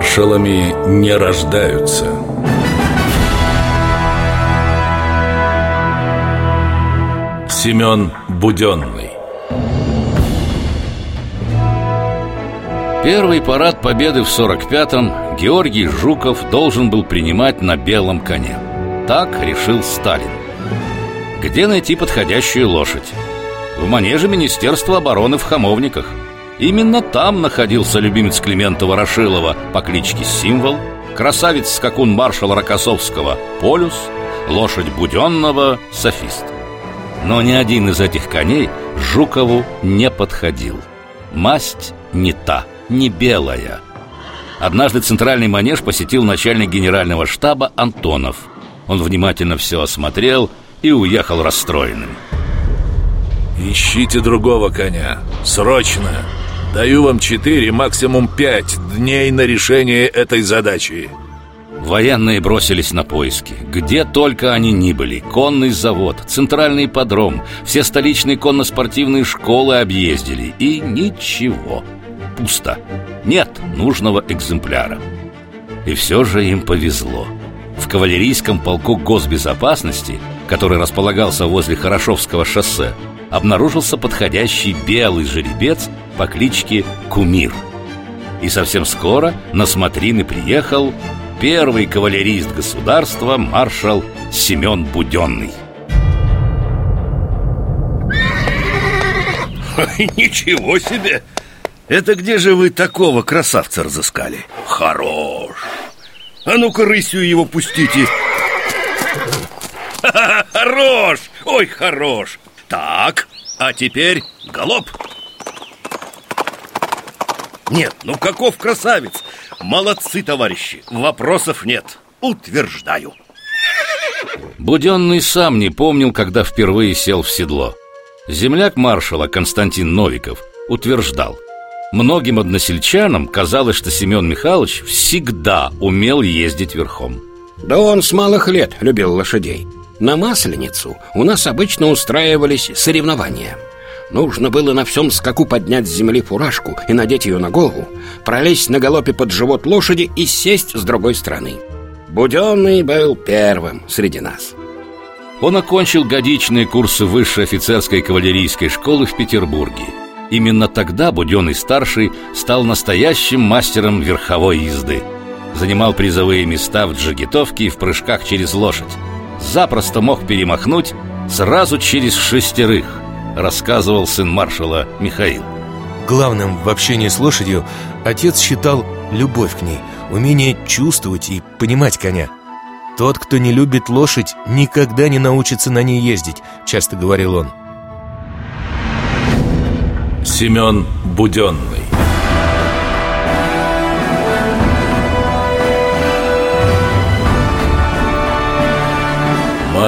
Маршалами не рождаются. Семен Буденный Первый парад победы в 45-м Георгий Жуков должен был принимать на белом коне. Так решил Сталин. Где найти подходящую лошадь? В манеже Министерства обороны в Хамовниках. Именно там находился любимец Климента Ворошилова по кличке Символ, красавец-скакун маршала Рокоссовского Полюс, лошадь Буденного Софист. Но ни один из этих коней Жукову не подходил. Масть не та, не белая. Однажды центральный манеж посетил начальник генерального штаба Антонов. Он внимательно все осмотрел и уехал расстроенным. Ищите другого коня. Срочно. Даю вам четыре, максимум пять дней на решение этой задачи. Военные бросились на поиски. Где только они ни были. Конный завод, центральный подром, все столичные конно-спортивные школы объездили. И ничего. Пусто. Нет нужного экземпляра. И все же им повезло. В кавалерийском полку госбезопасности, который располагался возле Хорошовского шоссе, обнаружился подходящий белый жеребец по кличке Кумир. И совсем скоро на смотрины приехал первый кавалерист государства маршал Семен Буденный. Ничего себе! Это где же вы такого красавца разыскали? Хорош! А ну-ка рысью его пустите Хорош! Ой, хорош! Так, а теперь галоп. Нет, ну каков красавец? Молодцы, товарищи, вопросов нет Утверждаю. Буденный сам не помнил, когда впервые сел в седло. Земляк маршала Константин Новиков утверждал Многим односельчанам казалось, что Семен Михайлович всегда умел ездить верхом Да он с малых лет любил лошадей на Масленицу у нас обычно устраивались соревнования. Нужно было на всем скаку поднять с земли фуражку и надеть ее на голову Пролезть на галопе под живот лошади и сесть с другой стороны. Буденный был первым среди нас. Он окончил годичные курсы высшей офицерской кавалерийской школы в Петербурге. Именно тогда Буденный-старший стал настоящим мастером верховой езды. Занимал призовые места в джигитовке и в прыжках через лошадь запросто мог перемахнуть сразу через шестерых, рассказывал сын маршала Михаил. Главным в общении с лошадью отец считал любовь к ней, умение чувствовать и понимать коня. Тот, кто не любит лошадь, никогда не научится на ней ездить, часто говорил он. Семен Буденный